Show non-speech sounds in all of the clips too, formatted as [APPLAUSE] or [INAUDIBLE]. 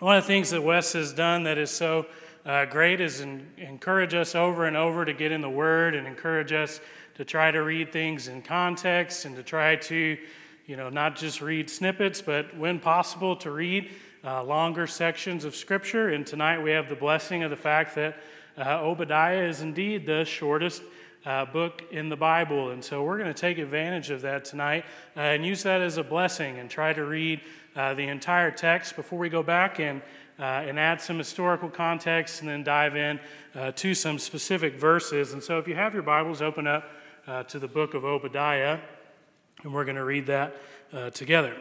One of the things that Wes has done that is so uh, great is in, encourage us over and over to get in the Word and encourage us to try to read things in context and to try to, you know, not just read snippets, but when possible to read uh, longer sections of Scripture. And tonight we have the blessing of the fact that uh, Obadiah is indeed the shortest uh, book in the Bible. And so we're going to take advantage of that tonight uh, and use that as a blessing and try to read uh, the entire text before we go back and, uh, and add some historical context and then dive in uh, to some specific verses. And so if you have your Bibles, open up uh, to the book of Obadiah, and we're going to read that together.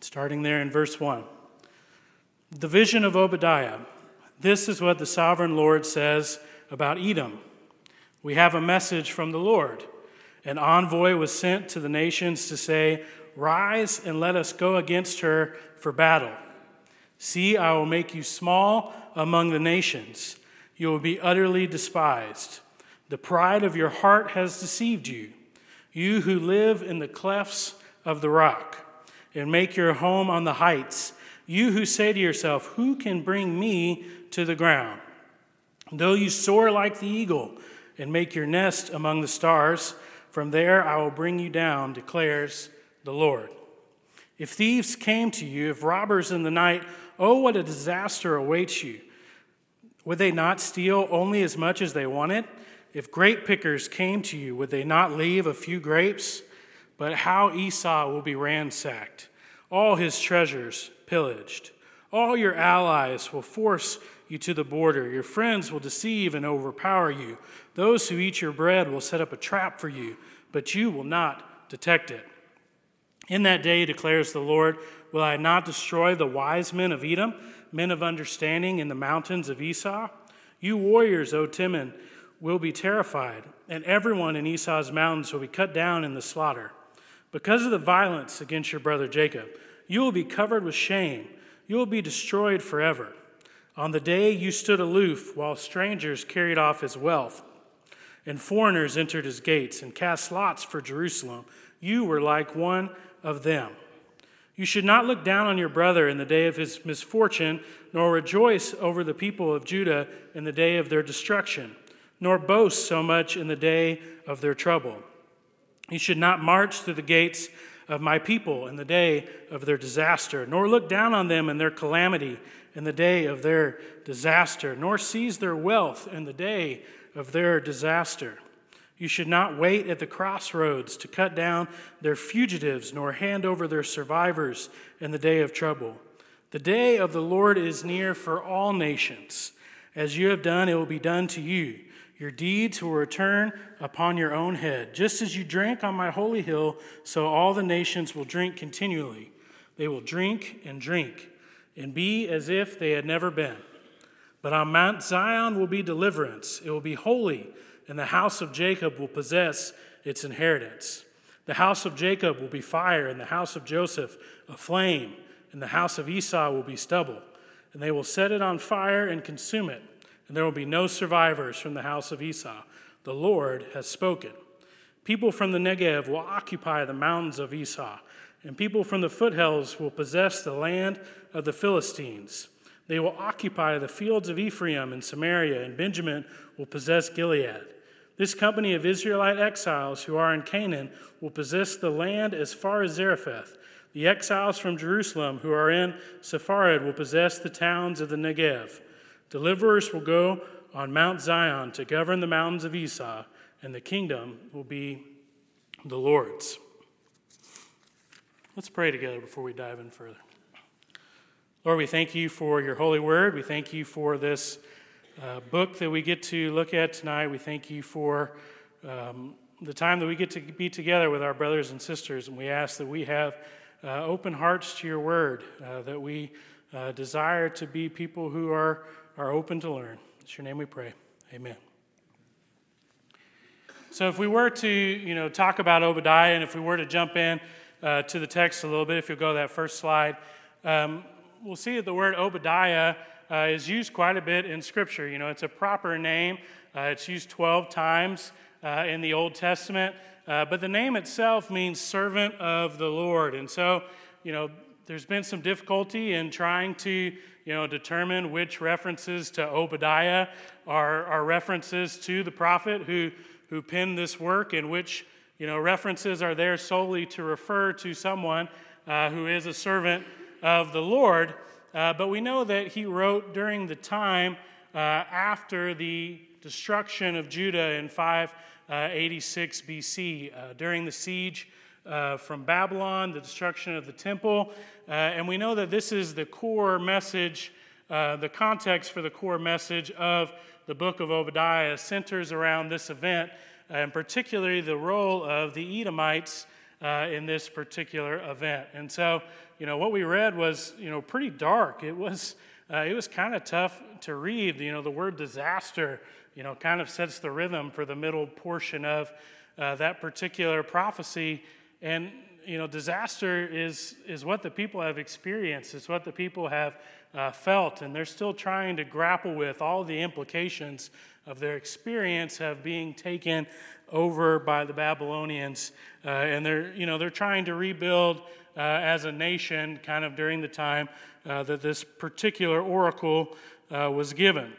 Starting there in verse 1. The vision of Obadiah. This is what the sovereign Lord says about Edom. We have a message from the Lord. An envoy was sent to the nations to say, Rise and let us go against her for battle. See, I will make you small among the nations. You will be utterly despised. The pride of your heart has deceived you, you who live in the clefts of the rock and make your home on the heights, you who say to yourself, Who can bring me to the ground? Though you soar like the eagle, and make your nest among the stars. From there I will bring you down, declares the Lord. If thieves came to you, if robbers in the night, oh, what a disaster awaits you. Would they not steal only as much as they wanted? If grape pickers came to you, would they not leave a few grapes? But how Esau will be ransacked, all his treasures pillaged. All your allies will force you to the border. Your friends will deceive and overpower you. Those who eat your bread will set up a trap for you, but you will not detect it. In that day, declares the Lord, will I not destroy the wise men of Edom, men of understanding in the mountains of Esau? You warriors, O Teman, will be terrified, and everyone in Esau's mountains will be cut down in the slaughter. Because of the violence against your brother Jacob, you will be covered with shame. You will be destroyed forever. On the day you stood aloof while strangers carried off his wealth, and foreigners entered his gates and cast lots for Jerusalem, you were like one of them. You should not look down on your brother in the day of his misfortune, nor rejoice over the people of Judah in the day of their destruction, nor boast so much in the day of their trouble. You should not march through the gates of my people in the day of their disaster, nor look down on them in their calamity in the day of their disaster, nor seize their wealth in the day of their disaster. You should not wait at the crossroads to cut down their fugitives, nor hand over their survivors in the day of trouble. The day of the Lord is near for all nations. As you have done, it will be done to you. Your deeds will return upon your own head. Just as you drank on my holy hill, so all the nations will drink continually. They will drink and drink and be as if they had never been. But on Mount Zion will be deliverance, it will be holy, and the house of Jacob will possess its inheritance. The house of Jacob will be fire, and the house of Joseph a flame, and the house of Esau will be stubble. And they will set it on fire and consume it, and there will be no survivors from the house of Esau. The Lord has spoken. People from the Negev will occupy the mountains of Esau and people from the foothills will possess the land of the Philistines. They will occupy the fields of Ephraim and Samaria, and Benjamin will possess Gilead. This company of Israelite exiles who are in Canaan will possess the land as far as Zarephath. The exiles from Jerusalem who are in Sepharad will possess the towns of the Negev. Deliverers will go on Mount Zion to govern the mountains of Esau, and the kingdom will be the Lord's. Let's pray together before we dive in further. Lord, we thank you for your holy word. We thank you for this uh, book that we get to look at tonight. We thank you for um, the time that we get to be together with our brothers and sisters. And we ask that we have uh, open hearts to your word, uh, that we uh, desire to be people who are, are open to learn. It's your name we pray. Amen. So, if we were to, you know, talk about Obadiah, and if we were to jump in, uh, to the text a little bit, if you'll go to that first slide, um, we'll see that the word Obadiah uh, is used quite a bit in Scripture. You know, it's a proper name, uh, it's used 12 times uh, in the Old Testament, uh, but the name itself means servant of the Lord. And so, you know, there's been some difficulty in trying to you know, determine which references to Obadiah are, are references to the prophet who, who penned this work and which you know, references are there solely to refer to someone uh, who is a servant of the Lord. Uh, but we know that he wrote during the time uh, after the destruction of Judah in 586 BC, uh, during the siege uh, from Babylon, the destruction of the temple. Uh, and we know that this is the core message, uh, the context for the core message of the book of Obadiah centers around this event, and particularly the role of the Edomites uh, in this particular event. And so, you know, what we read was, you know, pretty dark. It was, [LAUGHS] uh, it was kind of tough to read. You know, the word disaster, you know, kind of sets the rhythm for the middle portion of uh, that particular prophecy. And, you know, disaster is, is what the people have experienced, it's what the people have uh, felt, and they're still trying to grapple with all the implications of their experience of being taken over by the Babylonians. Uh, and they're, you know, they're trying to rebuild uh, as a nation kind of during the time uh, that this particular oracle uh, was given.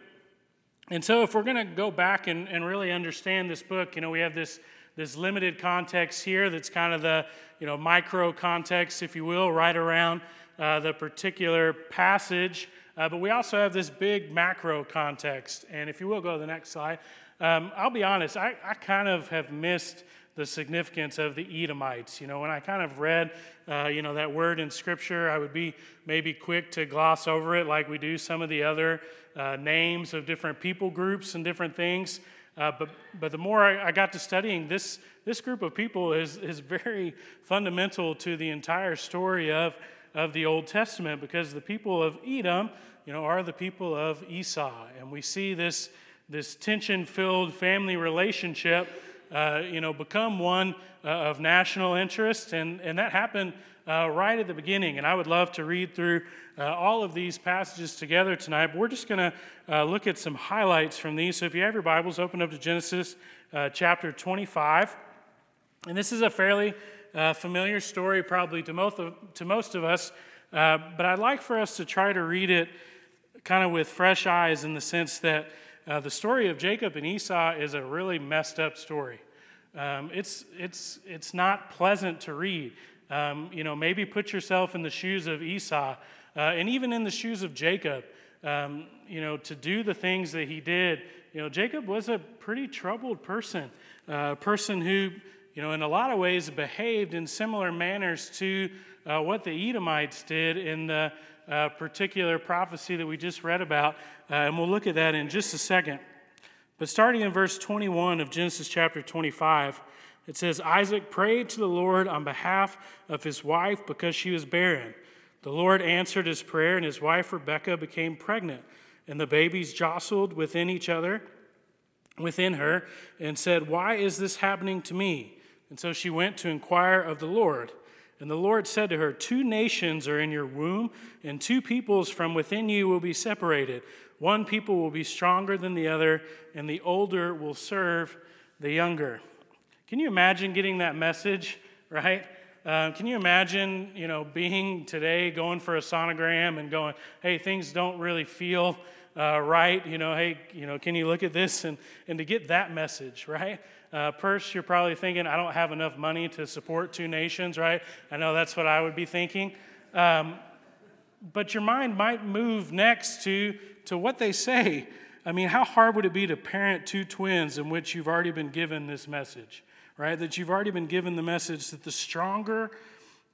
And so, if we're going to go back and, and really understand this book, you know, we have this this limited context here that's kind of the you know micro context if you will right around uh, the particular passage uh, but we also have this big macro context and if you will go to the next slide um, i'll be honest I, I kind of have missed the significance of the Edomites. You know, when I kind of read, uh, you know, that word in Scripture, I would be maybe quick to gloss over it like we do some of the other uh, names of different people groups and different things. Uh, but, but the more I, I, got to studying, this, this group of people is, is very fundamental to the entire story of, of the Old Testament because the people of Edom, you know, are the people of Esau. And we see this, this tension filled family relationship, uh, you know, become one uh, of national interest. And, and that happened uh, right at the beginning. And I would love to read through uh, all of these passages together tonight, but we're just going to uh, look at some highlights from these. So if you have your Bibles, open up to Genesis uh, chapter 25. And this is a fairly uh, familiar story, probably to most of, to most of us, uh, but I'd like for us to try to read it kind of with fresh eyes in the sense that the story of Jacob and Esau is a really messed up story. Um, it's, it's, it's not pleasant to read. Um, you know, maybe put yourself in the shoes of Esau uh, and even in the shoes of Jacob. Um, you know, to do the things that he did. You know, Jacob was a pretty troubled person, uh, a person who, you know, in a lot of ways behaved in similar manners to uh, what the Edomites did in the uh, particular prophecy that we just read about. Uh, and we'll look at that in just a second. But starting in verse 21 of Genesis chapter 25, it says, Isaac prayed to the Lord on behalf of his wife because she was barren. The Lord answered his prayer, and his wife Rebekah became pregnant. And the babies jostled within each other, within her, and said, Why is this happening to me? And so she went to inquire of the Lord. And the Lord said to her, Two nations are in your womb, and two peoples from within you will be separated. One people will be stronger than the other, and the older will serve the younger. Can you imagine getting that message, right? Uh, can you imagine, you know, being today going for a sonogram and going, hey, things don't really feel uh, right. You know, hey, you know, can you look at this and, and to get that message, right? Uh, first, you're probably thinking, I don't have enough money to support two nations, right? I know that's what I would be thinking. Um, but your mind might move next to, to what they say. I mean, how hard would it be to parent two twins in which you've already been given this message? Right? That you've already been given the message that the stronger,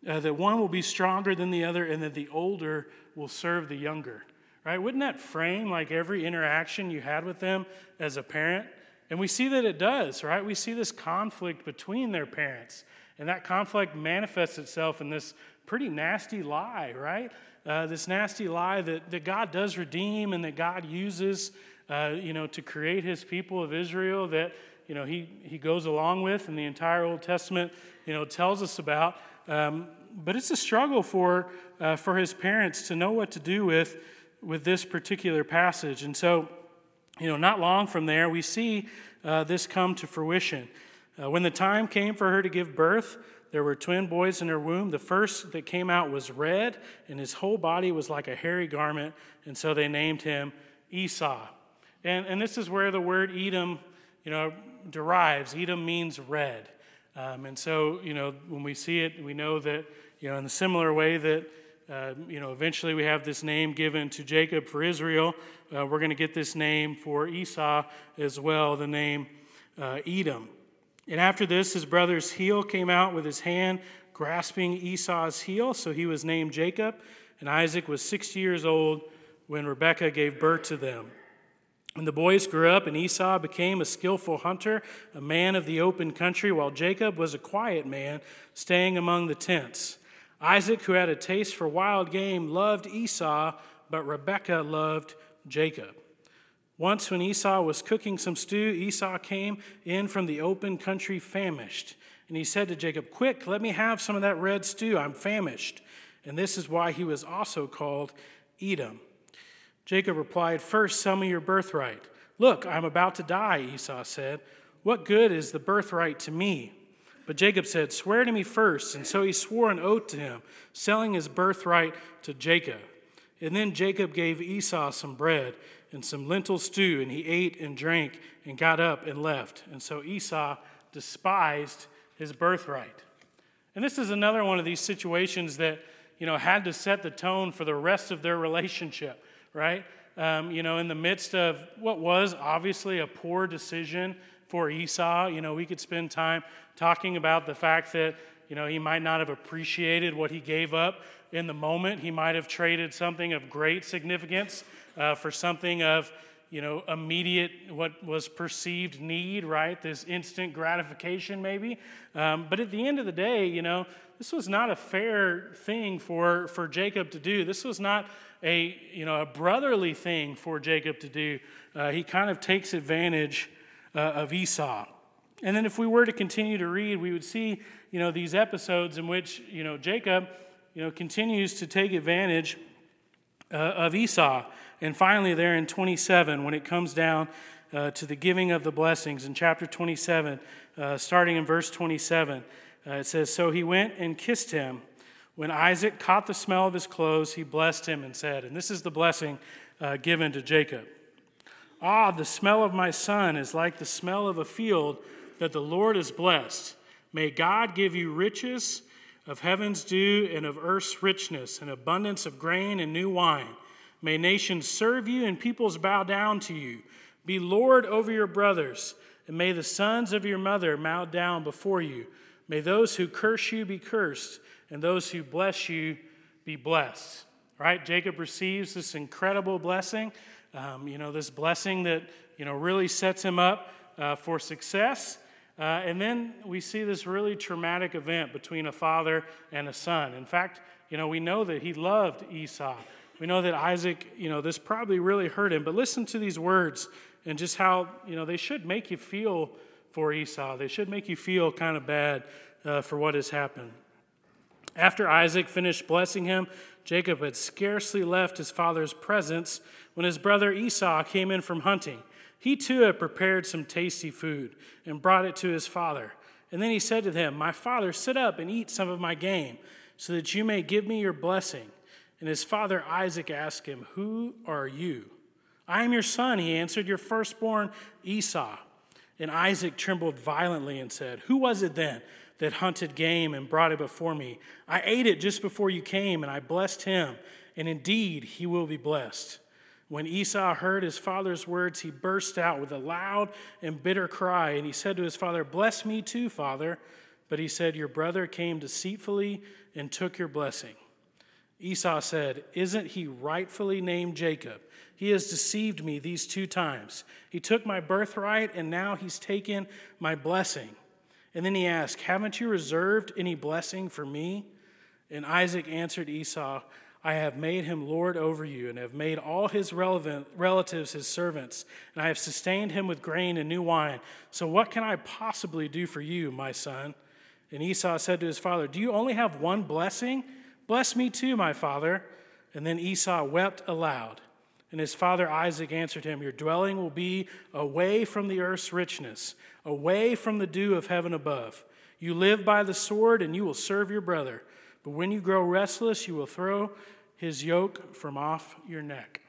uh, that one will be stronger than the other, and that the older will serve the younger, right? Wouldn't that frame like every interaction you had with them as a parent? And we see that it does, right? We see this conflict between their parents. And that conflict manifests itself in this pretty nasty lie, right? Uh, this nasty lie that, that God does redeem and that God uses, uh, you know, to create his people of Israel, that you know, he, he goes along with and the entire Old Testament, you know, tells us about. Um, but it's a struggle for, uh, for his parents to know what to do with, with this particular passage. And so, you know, not long from there, we see uh, this come to fruition. Uh, when the time came for her to give birth, there were twin boys in her womb. The first that came out was red, and his whole body was like a hairy garment, and so they named him Esau. And, and this is where the word Edom, you know, derives. Edom means red. Um, and so, you know, when we see it, we know that, you know, in a similar way that, uh, you know, eventually we have this name given to Jacob for Israel, uh, we're going to get this name for Esau as well, the name uh, Edom. And after this, his brother's heel came out with his hand grasping Esau's heel, so he was named Jacob. And Isaac was 60 years old when Rebekah gave birth to them. And the boys grew up, and Esau became a skillful hunter, a man of the open country, while Jacob was a quiet man, staying among the tents. Isaac, who had a taste for wild game, loved Esau, but Rebekah loved Jacob. Once, when Esau was cooking some stew, Esau came in from the open country famished. And he said to Jacob, Quick, let me have some of that red stew. I'm famished. And this is why he was also called Edom. Jacob replied, First, sell me your birthright. Look, I'm about to die, Esau said. What good is the birthright to me? But Jacob said, Swear to me first. And so he swore an oath to him, selling his birthright to Jacob. And then Jacob gave Esau some bread and some lentil stew, and he ate and drank and got up and left. And so Esau despised his birthright. And this is another one of these situations that, you know, had to set the tone for the rest of their relationship right? Um, you know, in the midst of what was obviously a poor decision for Esau, you know, we could spend time talking about the fact that, you know, he might not have appreciated what he gave up in the moment. He might have traded something of great significance uh, for something of, you know, immediate, what was perceived need, right? This instant gratification, maybe. Um, but at the end of the day, you know, this was not a fair thing for, for Jacob to do. This was not a, you know, a brotherly thing for Jacob to do. Uh, he kind of takes advantage uh, of Esau. And then if we were to continue to read, we would see, you know, these episodes in which, you know, Jacob, you know, continues to take advantage uh, of Esau. And finally, there in 27, when it comes down uh, to the giving of the blessings, in chapter 27, uh, starting in verse 27, uh, it says, So he went and kissed him. When Isaac caught the smell of his clothes, he blessed him and said, and this is the blessing uh, given to Jacob Ah, the smell of my son is like the smell of a field that the Lord has blessed. May God give you riches of heaven's dew and of earth's richness, and abundance of grain and new wine. May nations serve you and peoples bow down to you. Be Lord over your brothers, and may the sons of your mother bow down before you. May those who curse you be cursed and those who bless you be blessed. Right? Jacob receives this incredible blessing. Um, you know, this blessing that, you know, really sets him up uh, for success. Uh, and then we see this really traumatic event between a father and a son. In fact, you know, we know that he loved Esau. We know that Isaac, you know, this probably really hurt him. But listen to these words and just how, you know, they should make you feel for Esau. They should make you feel kind of bad uh, for what has happened. After Isaac finished blessing him, Jacob had scarcely left his father's presence when his brother Esau came in from hunting. He too had prepared some tasty food and brought it to his father. And then he said to him, My father, sit up and eat some of my game, so that you may give me your blessing. And his father Isaac asked him, Who are you? I am your son, he answered, your firstborn Esau. And Isaac trembled violently and said, Who was it then? that hunted game and brought it before me. I ate it just before you came, and I blessed him, and indeed he will be blessed. When Esau heard his father's words, he burst out with a loud and bitter cry, and he said to his father, Bless me too, father. But he said, Your brother came deceitfully and took your blessing. Esau said, Isn't he rightfully named Jacob? He has deceived me these two times. He took my birthright, and now he's taken my blessing. And then he asked, Haven't you reserved any blessing for me? And Isaac answered Esau, I have made him lord over you, and have made all his relevant, relatives his servants, and I have sustained him with grain and new wine. So what can I possibly do for you, my son? And Esau said to his father, Do you only have one blessing? Bless me too, my father. And then Esau wept aloud. And his father Isaac answered him, Your dwelling will be away from the earth's richness, away from the dew of heaven above. You live by the sword, and you will serve your brother. But when you grow restless, you will throw his yoke from off your neck.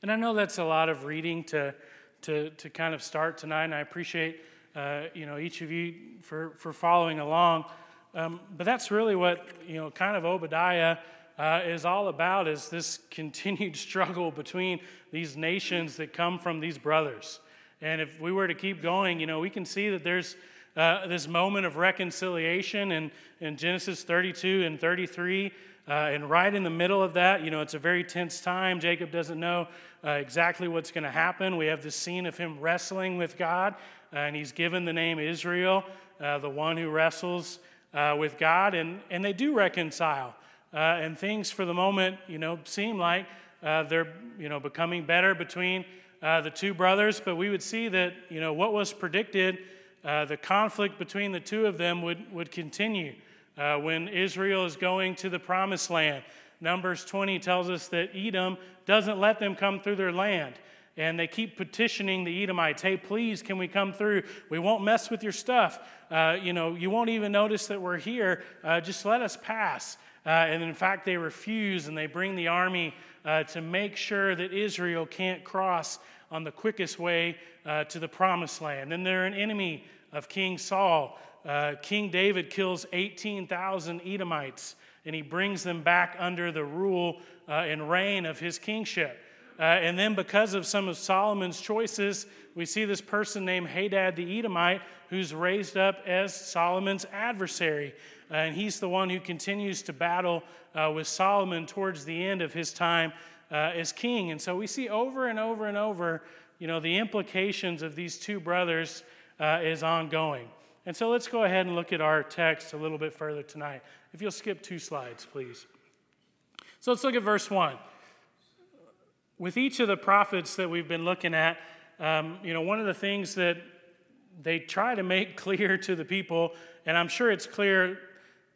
And I know that's a lot of reading to, to, to kind of start tonight, and I appreciate uh, you know, each of you for, for following along. Um, but that's really what, you know, kind of Obadiah uh, is all about is this [LAUGHS] continued struggle between these nations that come from these brothers. And if we were to keep going, you know, we can see that there's uh, this moment of reconciliation in, in Genesis 32 and 33. Uh, and right in the middle of that, you know, it's a very tense time. Jacob doesn't know uh, exactly what's going to happen. We have this scene of him wrestling with God, and he's given the name Israel, uh, the one who wrestles uh, with God. And, and they do reconcile. and things for the moment, you know, seem like they're, you know, becoming better between the two brothers. But we would see that, you know, what was predicted uh, the conflict between the two of them would, would continue uh, when Israel is going to the promised land. Numbers 20 tells us that Edom doesn't let them come through their land. And they keep petitioning the Edomites, hey, please, can we come through? We won't mess with your stuff. Uh, you know, you won't even notice that we're here. Uh, just let us pass. Uh, and in fact, they refuse and they bring the army uh, to make sure that Israel can't cross on the quickest way uh, to the promised land. Then they're an enemy of King Saul. Uh, King David kills 18,000 Edomites and he brings them back under the rule and reign of his kingship. Uh, and then, because of some of Solomon's choices, we see this person named Hadad the Edomite who's raised up as Solomon's adversary. Uh, and he's the one who continues to battle uh, with Solomon towards the end of his time uh, as king. And so we see over and over and over, you know, the implications of these two brothers uh, is ongoing. And so let's go ahead and look at our text a little bit further tonight. If you'll skip two slides, please. So let's look at verse 1. With each of the prophets that we've been looking at, um, you know, one of the things that they try to make [LAUGHS] clear to the people, and I'm sure it's clear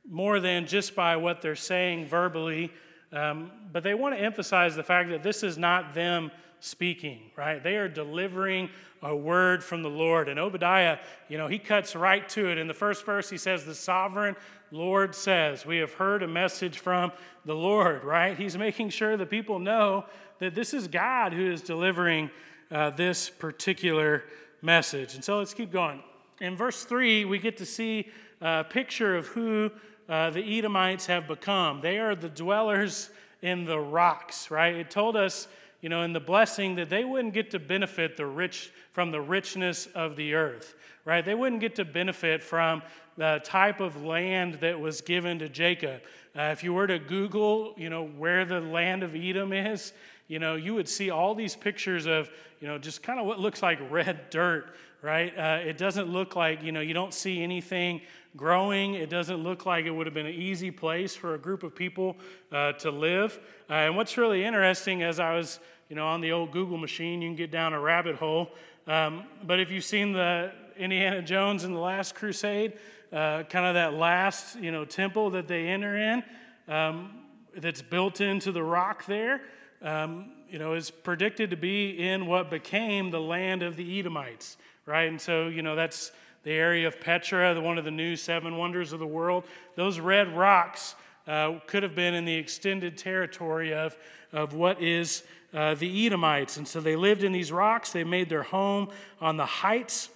more than just by what they're saying verbally, um, but they want to emphasize the fact that this is not them speaking, right? They are delivering a word from the Lord. And Obadiah, you know, he cuts right to it. In the first verse, he says, The sovereign Lord says, We have heard a message from the Lord, right? He's making sure the people know that this is God who is delivering uh, this particular message. And so let's keep going. In verse 3, we get to see a picture of who uh, the Edomites have become. They are the dwellers in the rocks, right? It told us, you know, in the blessing that they wouldn't get to benefit the rich from the richness of the earth, right? They wouldn't get to benefit from the type of land that was given to Jacob. Uh, if you were to Google, you know, where the land of Edom is, you know, you would see all these pictures of, you know, just kind of what looks like red dirt, right? Uh, it doesn't look like, you know, you don't see anything growing. It doesn't look like it would have been an easy place for a group of people uh, to live. Uh, and what's really interesting, as I was, you know, on the old Google machine, you can get down a rabbit hole. Um, but if you've seen the Indiana Jones in the Last Crusade, uh, kind of that last, you know, temple that they enter in, um, that's built into the rock there um, you know, is predicted to be in what became the land of the Edomites, right? And so, you know, that's the area of Petra, one of the new seven wonders of the world. Those red rocks uh, could have been in the extended territory of, of what is uh, the Edomites. And so they lived in these rocks, they made their home on the heights,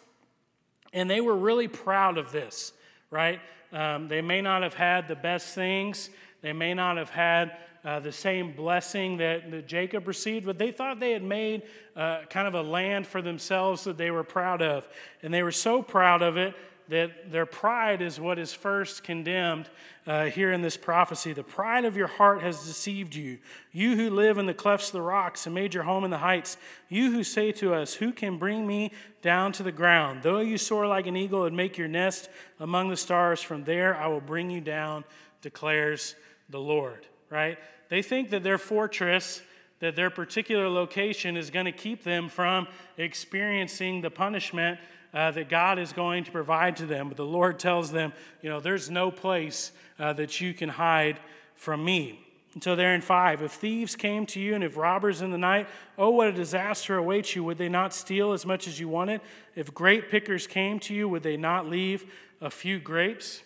and they were really proud of this, right? Um, they may not have had the best things, they may not have had uh, the same blessing that, that, Jacob received, but they thought they had made uh, kind of a land for themselves that they were proud of. And they were so proud of it that their pride is what is first condemned uh, here in this prophecy. The pride of your heart has deceived you. You who live in the clefts of the rocks and made your home in the heights. You who say to us, Who can bring me down to the ground? Though you soar like an eagle and make your nest among the stars, from there I will bring you down, declares the Lord. Right? They think that their fortress, that their particular location is going to keep them from experiencing the punishment uh, that God is going to provide to them. But the Lord tells them, you know, there's no place uh, that you can hide from me. And so, there in five, if thieves came to you and if robbers in the night, oh, what a disaster awaits you. Would they not steal as much as you wanted? If grape pickers came to you, would they not leave a few grapes?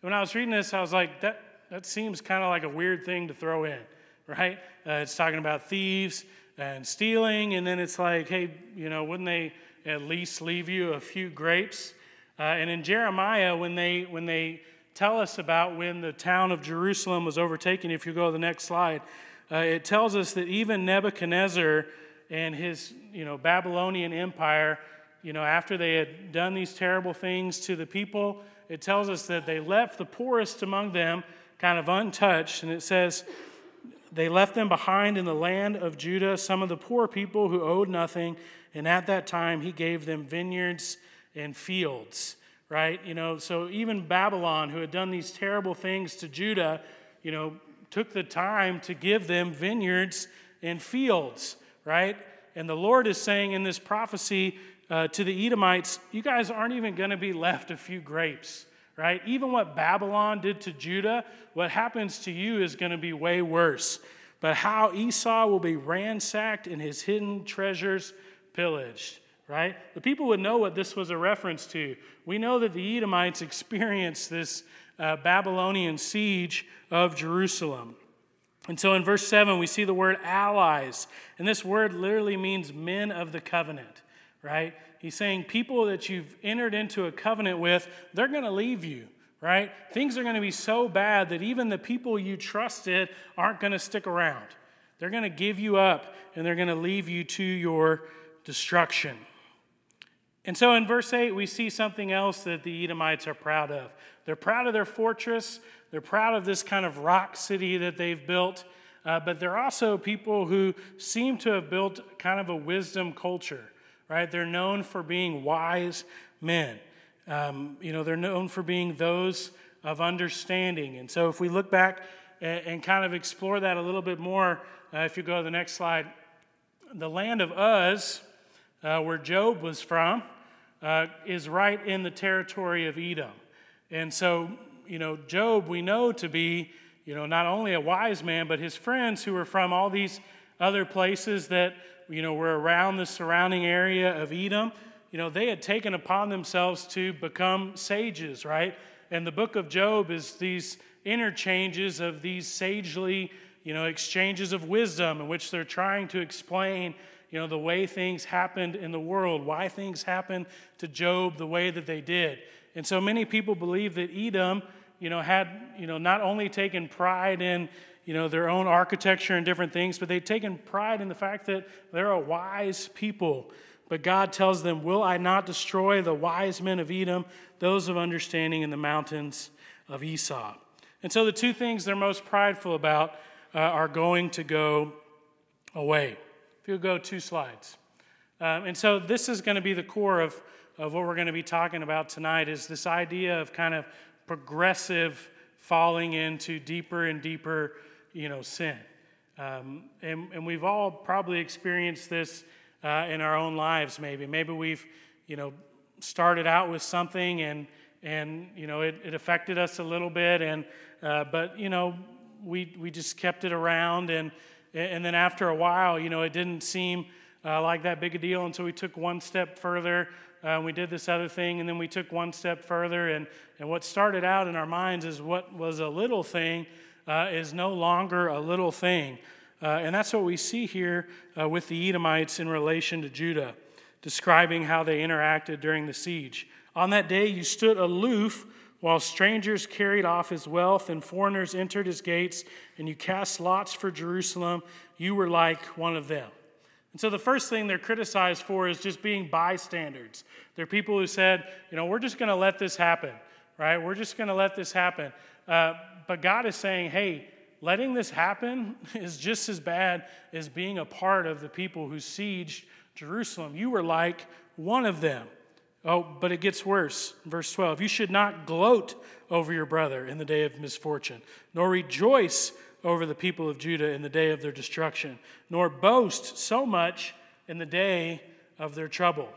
When I was reading this, I was like, that, that seems kind of like a weird thing to throw in, right? Uh, it's talking about thieves and stealing, and then it's like, hey, you know, wouldn't they at least leave you a few grapes? Uh, and in Jeremiah, when they, when they tell us about when the town of Jerusalem was overtaken. If you go to the next slide, uh, it tells us that even Nebuchadnezzar and his you know, Babylonian empire, you know, after they had done these terrible things to the people, it tells us that they left the poorest among them kind of untouched. And it says, they left them behind in the land of Judah, some of the poor people who owed nothing. And at that time, he gave them vineyards and fields right? You know, so even Babylon, who had done these terrible things to Judah, you know, took the time to give them vineyards and fields, right? And the Lord is saying in this prophecy uh, to the Edomites, you guys aren't even going to be left a few grapes, right? Even what Babylon did to Judah, what happens to you is going to be way worse. But how Esau will be ransacked and his hidden treasures pillaged right? The people would know what this was a reference to. We know that the Edomites experienced this uh, Babylonian siege of Jerusalem. And so in verse 7, we see the word allies. And this word literally means men of the covenant, right? He's saying people that you've entered into a covenant with, they're going to leave you, right? Things are going to be so bad that even the people you trusted aren't going to stick around. They're going to give you up and they're going to leave you to your destruction. And so in verse 8, we see something else that the Edomites are proud of. They're proud of their fortress, they're proud of this kind of rock city that they've built, uh, but they're also people who seem to have built kind of a wisdom culture, right? They're known for being wise men. Um, you know, they're known for being those of understanding. And so if we look back and, and kind of explore that a little bit more, uh, if you go to the next slide, the land of Uz, uh, where Job was from, uh, is right in the territory of Edom. And so, you know, Job we know to be, you know, not only a wise man, but his friends who were from all these other places that, you know, we were around the surrounding area of Edom, you know, they had taken upon themselves to become sages, right? And the book of Job is these interchanges of these sagely, you know, exchanges of wisdom in which they're trying to explain you know, the way things happened in the world, why things happened to Job the way that they did. And so many people believe that Edom, you know, had, you know, not only taken pride in, you know, their own architecture and different things, but they'd taken pride in the fact that they're a wise people. But God tells them, Will I not destroy the wise men of Edom, those of understanding in the mountains of Esau? And so the two things they're most prideful about uh, are going to go away. If you'll go two slides. Um, and so this is going to be the core of, of what we're going to be talking about tonight is this idea of kind of progressive falling into deeper and deeper, you know, sin. Um, and, and we've all probably experienced this uh, in our own lives, maybe. Maybe we've, you know, started out with something and, and you know, it, it affected us a little bit, and, uh, but, you know, we, we just kept it around and, and then after a while, you know, it didn't seem uh, like that big a deal until we took one step further. Uh, we did this other thing, and then we took one step further. And, and what started out in our minds is what was a little thing uh, is no longer a little thing. Uh, and that's what we see here uh, with the Edomites in relation to Judah, describing how they interacted during the siege. On that day, you stood aloof while strangers carried off his wealth and foreigners entered his gates, and you cast lots for Jerusalem, you were like one of them. And so the first thing they're criticized for is just being bystanders. They're people who said, you know, we're just going to let this happen, right? We're just going to let this happen. Uh, but God is saying, hey, letting this happen [LAUGHS] is just as bad as being a part of the people who sieged Jerusalem. You were like one of them. Oh, but it gets worse. Verse 12 You should not gloat over your brother in the day of misfortune, nor rejoice over the people of Judah in the day of their destruction, nor boast so much in the day of their trouble.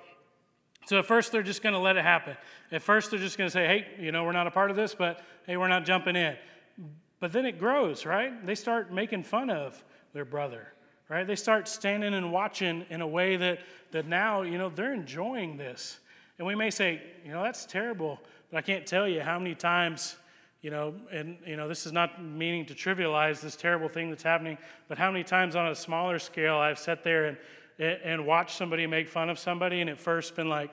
So at first, they're just going to let it happen. At first, they're just going to say, hey, you know, we're not a part of this, but hey, we're not jumping in. But then it grows, right? They start making fun of their brother, right? They start standing and watching in a way that, that now, you know, they're enjoying this. And we may say, you know, that's terrible, but I can't tell you how many times, you know, and, you know, this is not meaning to trivialize this terrible thing that's happening, but how many times on a smaller scale I've sat there and, and watched somebody make fun of somebody and at first been like,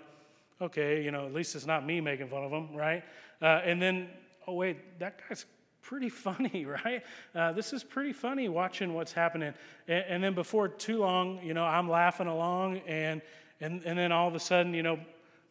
okay, you know, at least it's not me making fun of them, right? Uh, and then, oh, wait, that guy's pretty [LAUGHS] funny, right? Uh, this is pretty funny watching what's happening. And, and, then before too long, you know, I'm laughing along, and, and, and then all of a sudden, you know,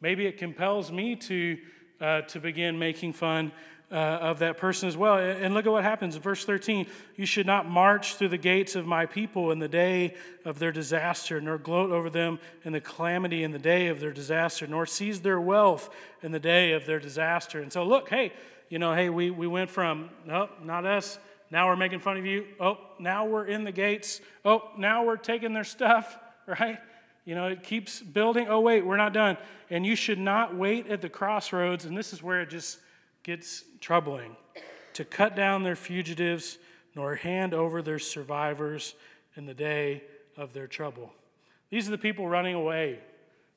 maybe it compels me to, uh, to begin making fun uh, of that person as well. And look at what happens. Verse 13 You should not march through the gates of my people in the day of their disaster, nor gloat over them in the calamity in the day of their disaster, nor seize their wealth in the day of their disaster. And so, look, hey, you know, hey, we, we went from, no, not us. Now we're making fun of you. Oh, now we're in the gates. Oh, now we're taking their stuff, [LAUGHS] right? You know, it keeps building. Oh, wait, we're not done. And you should not wait at the crossroads. And this is where it just gets troubling to cut down their fugitives, nor hand over their survivors in the day of their trouble. These are the people running away.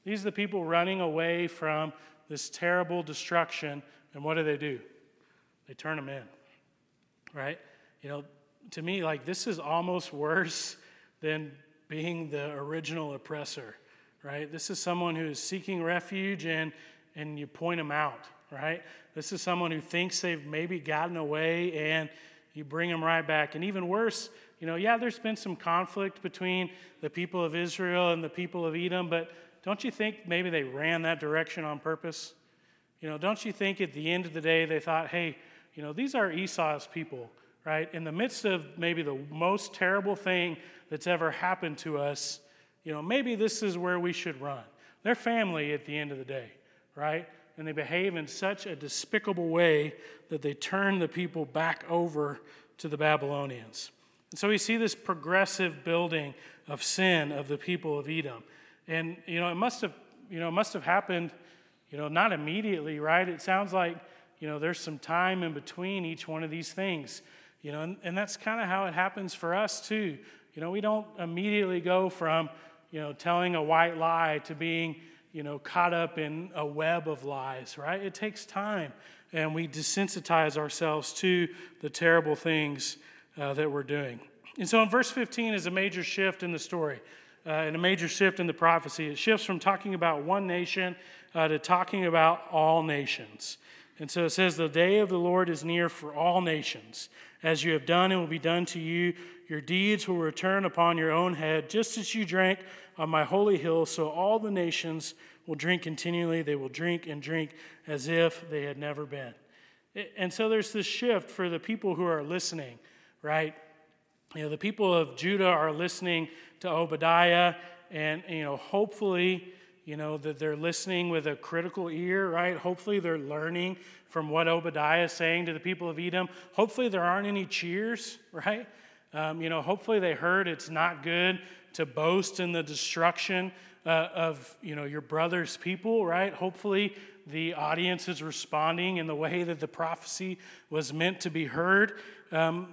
These are the people running away from this terrible destruction. And what do they do? They turn them in, right? You know, to me, like, this is almost worse than being the original oppressor, right? This is someone who is seeking refuge and, and you point them out, right? This is someone who thinks they've maybe gotten away and you bring them right back. And even worse, you know, yeah, there's been some conflict between the people of Israel and the people of Edom, but don't you think maybe they ran that direction on purpose? You know, don't you think at the end of the day they thought, hey, you know, these are Esau's people, right? In the midst of maybe the most terrible thing that's ever happened to us, you know, maybe this is where we should run. They're family at the end of the day, right? And they behave in such a despicable way that they turn the people back over to the Babylonians. And so we see this progressive building of sin of the people of Edom. And, you know, it must have, you know, it must have happened, you know, not immediately, right? It sounds like you know, there's some time in between each one of these things. You know, and, and that's kind of how it happens for us too. You know, we don't immediately go from, you know, telling a white lie to being, you know, caught up in a web of lies, right? It takes time. And we desensitize ourselves to the terrible things uh, that we're doing. And so in verse 15 is a major shift in the story uh, and a major shift in the prophecy. It shifts from talking about one nation uh, to talking about all nations. And so it says, The day of the Lord is near for all nations. As you have done, it will be done to you. Your deeds will return upon your own head, just as you drank on my holy hill. So all the nations will drink continually. They will drink and drink as if they had never been. And so there's this shift for the people who are listening, right? You know, the people of Judah are listening to Obadiah, and, you know, hopefully you know, that they're listening with a critical ear, right? Hopefully they're learning from what Obadiah is saying to the people of Edom. Hopefully there aren't any cheers, [LAUGHS] right? Um, you know, hopefully they heard it's not good to boast in the destruction uh, of, you know, your brother's people, right? Hopefully the audience is responding in the way that the prophecy was meant to be heard. Um,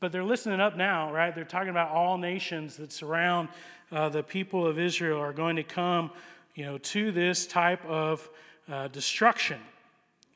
but they're listening up now, right? They're talking about all nations that surround uh, the people of Israel are going to come you know, to this type of uh, destruction.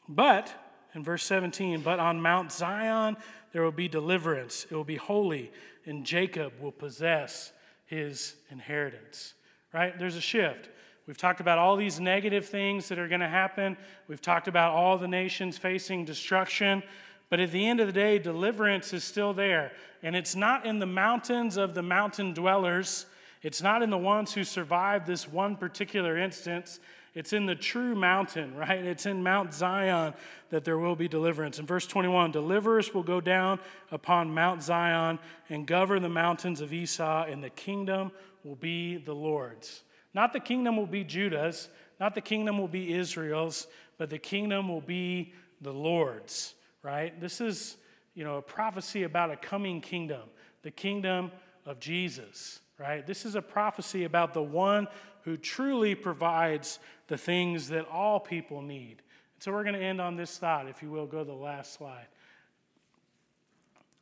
But, in verse 17, but on Mount Zion there will be deliverance, it will be holy, and Jacob will possess his inheritance. Right? There's a shift. We've talked about all these negative things that are going to happen. We've talked about all the nations facing destruction. But at the end of the day, deliverance is still there. And it's not in the mountains of the mountain dwellers, it's not in the ones who survived this one particular instance. It's in the true mountain, [LAUGHS] right? It's in Mount Zion that there will be deliverance. In verse 21, deliverers will go down upon Mount Zion and govern the mountains of Esau, and the kingdom will be the Lord's. Not the kingdom will be Judah's, not the kingdom will be Israel's, but the kingdom will be the Lord's, right? This is, you know, a prophecy about a coming kingdom, the kingdom of Jesus right? This is a prophecy about the one who truly provides the things that all people need. So we're going to end on this thought, if you will, go to the last slide.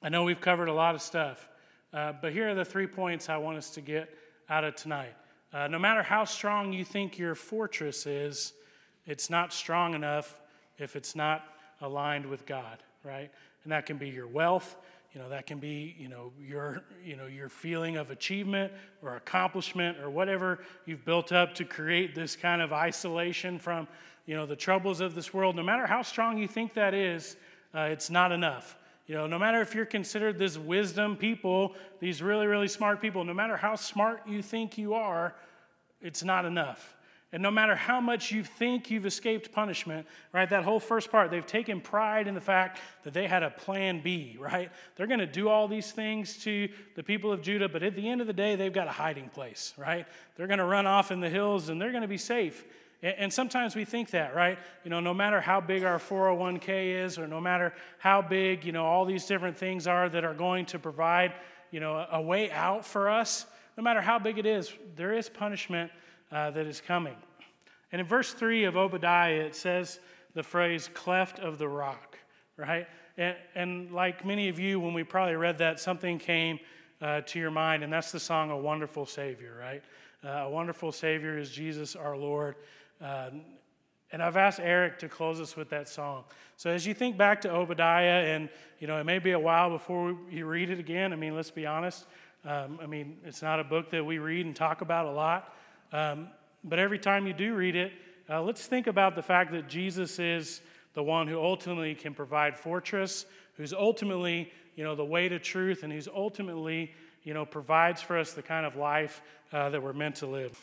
I know we've covered a lot of stuff, uh, but here are the three points I want us to get out of tonight. Uh, no matter how strong you think your fortress is, it's not strong enough if it's not aligned with God, right? And that can be your wealth, you know, that can be, you know, your, you know, your feeling of achievement or accomplishment or whatever you've built up to create this kind of isolation from, you know, the troubles of this world. No matter how strong you think that is, uh, it's not enough. You know, no matter if you're considered this wisdom people, these really, really smart people, no matter how smart you think you are, it's not enough. And no matter how much you think you've escaped punishment, right, that whole first part, they've taken pride in the fact that they had a plan B, right? They're going to do all these things to the people of Judah, but at the end of the day, they've got a hiding place, right? They're going to run off in the hills and they're going to be safe. And sometimes we think that, right? You know, no matter how big our 401k is, or no matter how big, you know, all these different things are that are going to provide, you know, a way out for us, no matter how big it is, there is punishment uh, that is coming. And in verse 3 of Obadiah, it says the phrase cleft of the rock, right? And, and like many of you, when we probably read that, something came uh, to your mind, and that's the song A Wonderful Savior, right? Uh, a Wonderful Savior is Jesus our Lord. Uh, and I've asked Eric to close us with that song. So as you think back to Obadiah, and you know it may be a while before you read it again. I mean, let's be honest. Um, I mean, it's not a book that we read and talk about a lot. Um, but every time you do read it, uh, let's think about the fact that Jesus is the one who ultimately can provide fortress, who's ultimately, you know, the way to truth, and who's ultimately, you know, provides for us the kind of life uh, that we're meant to live.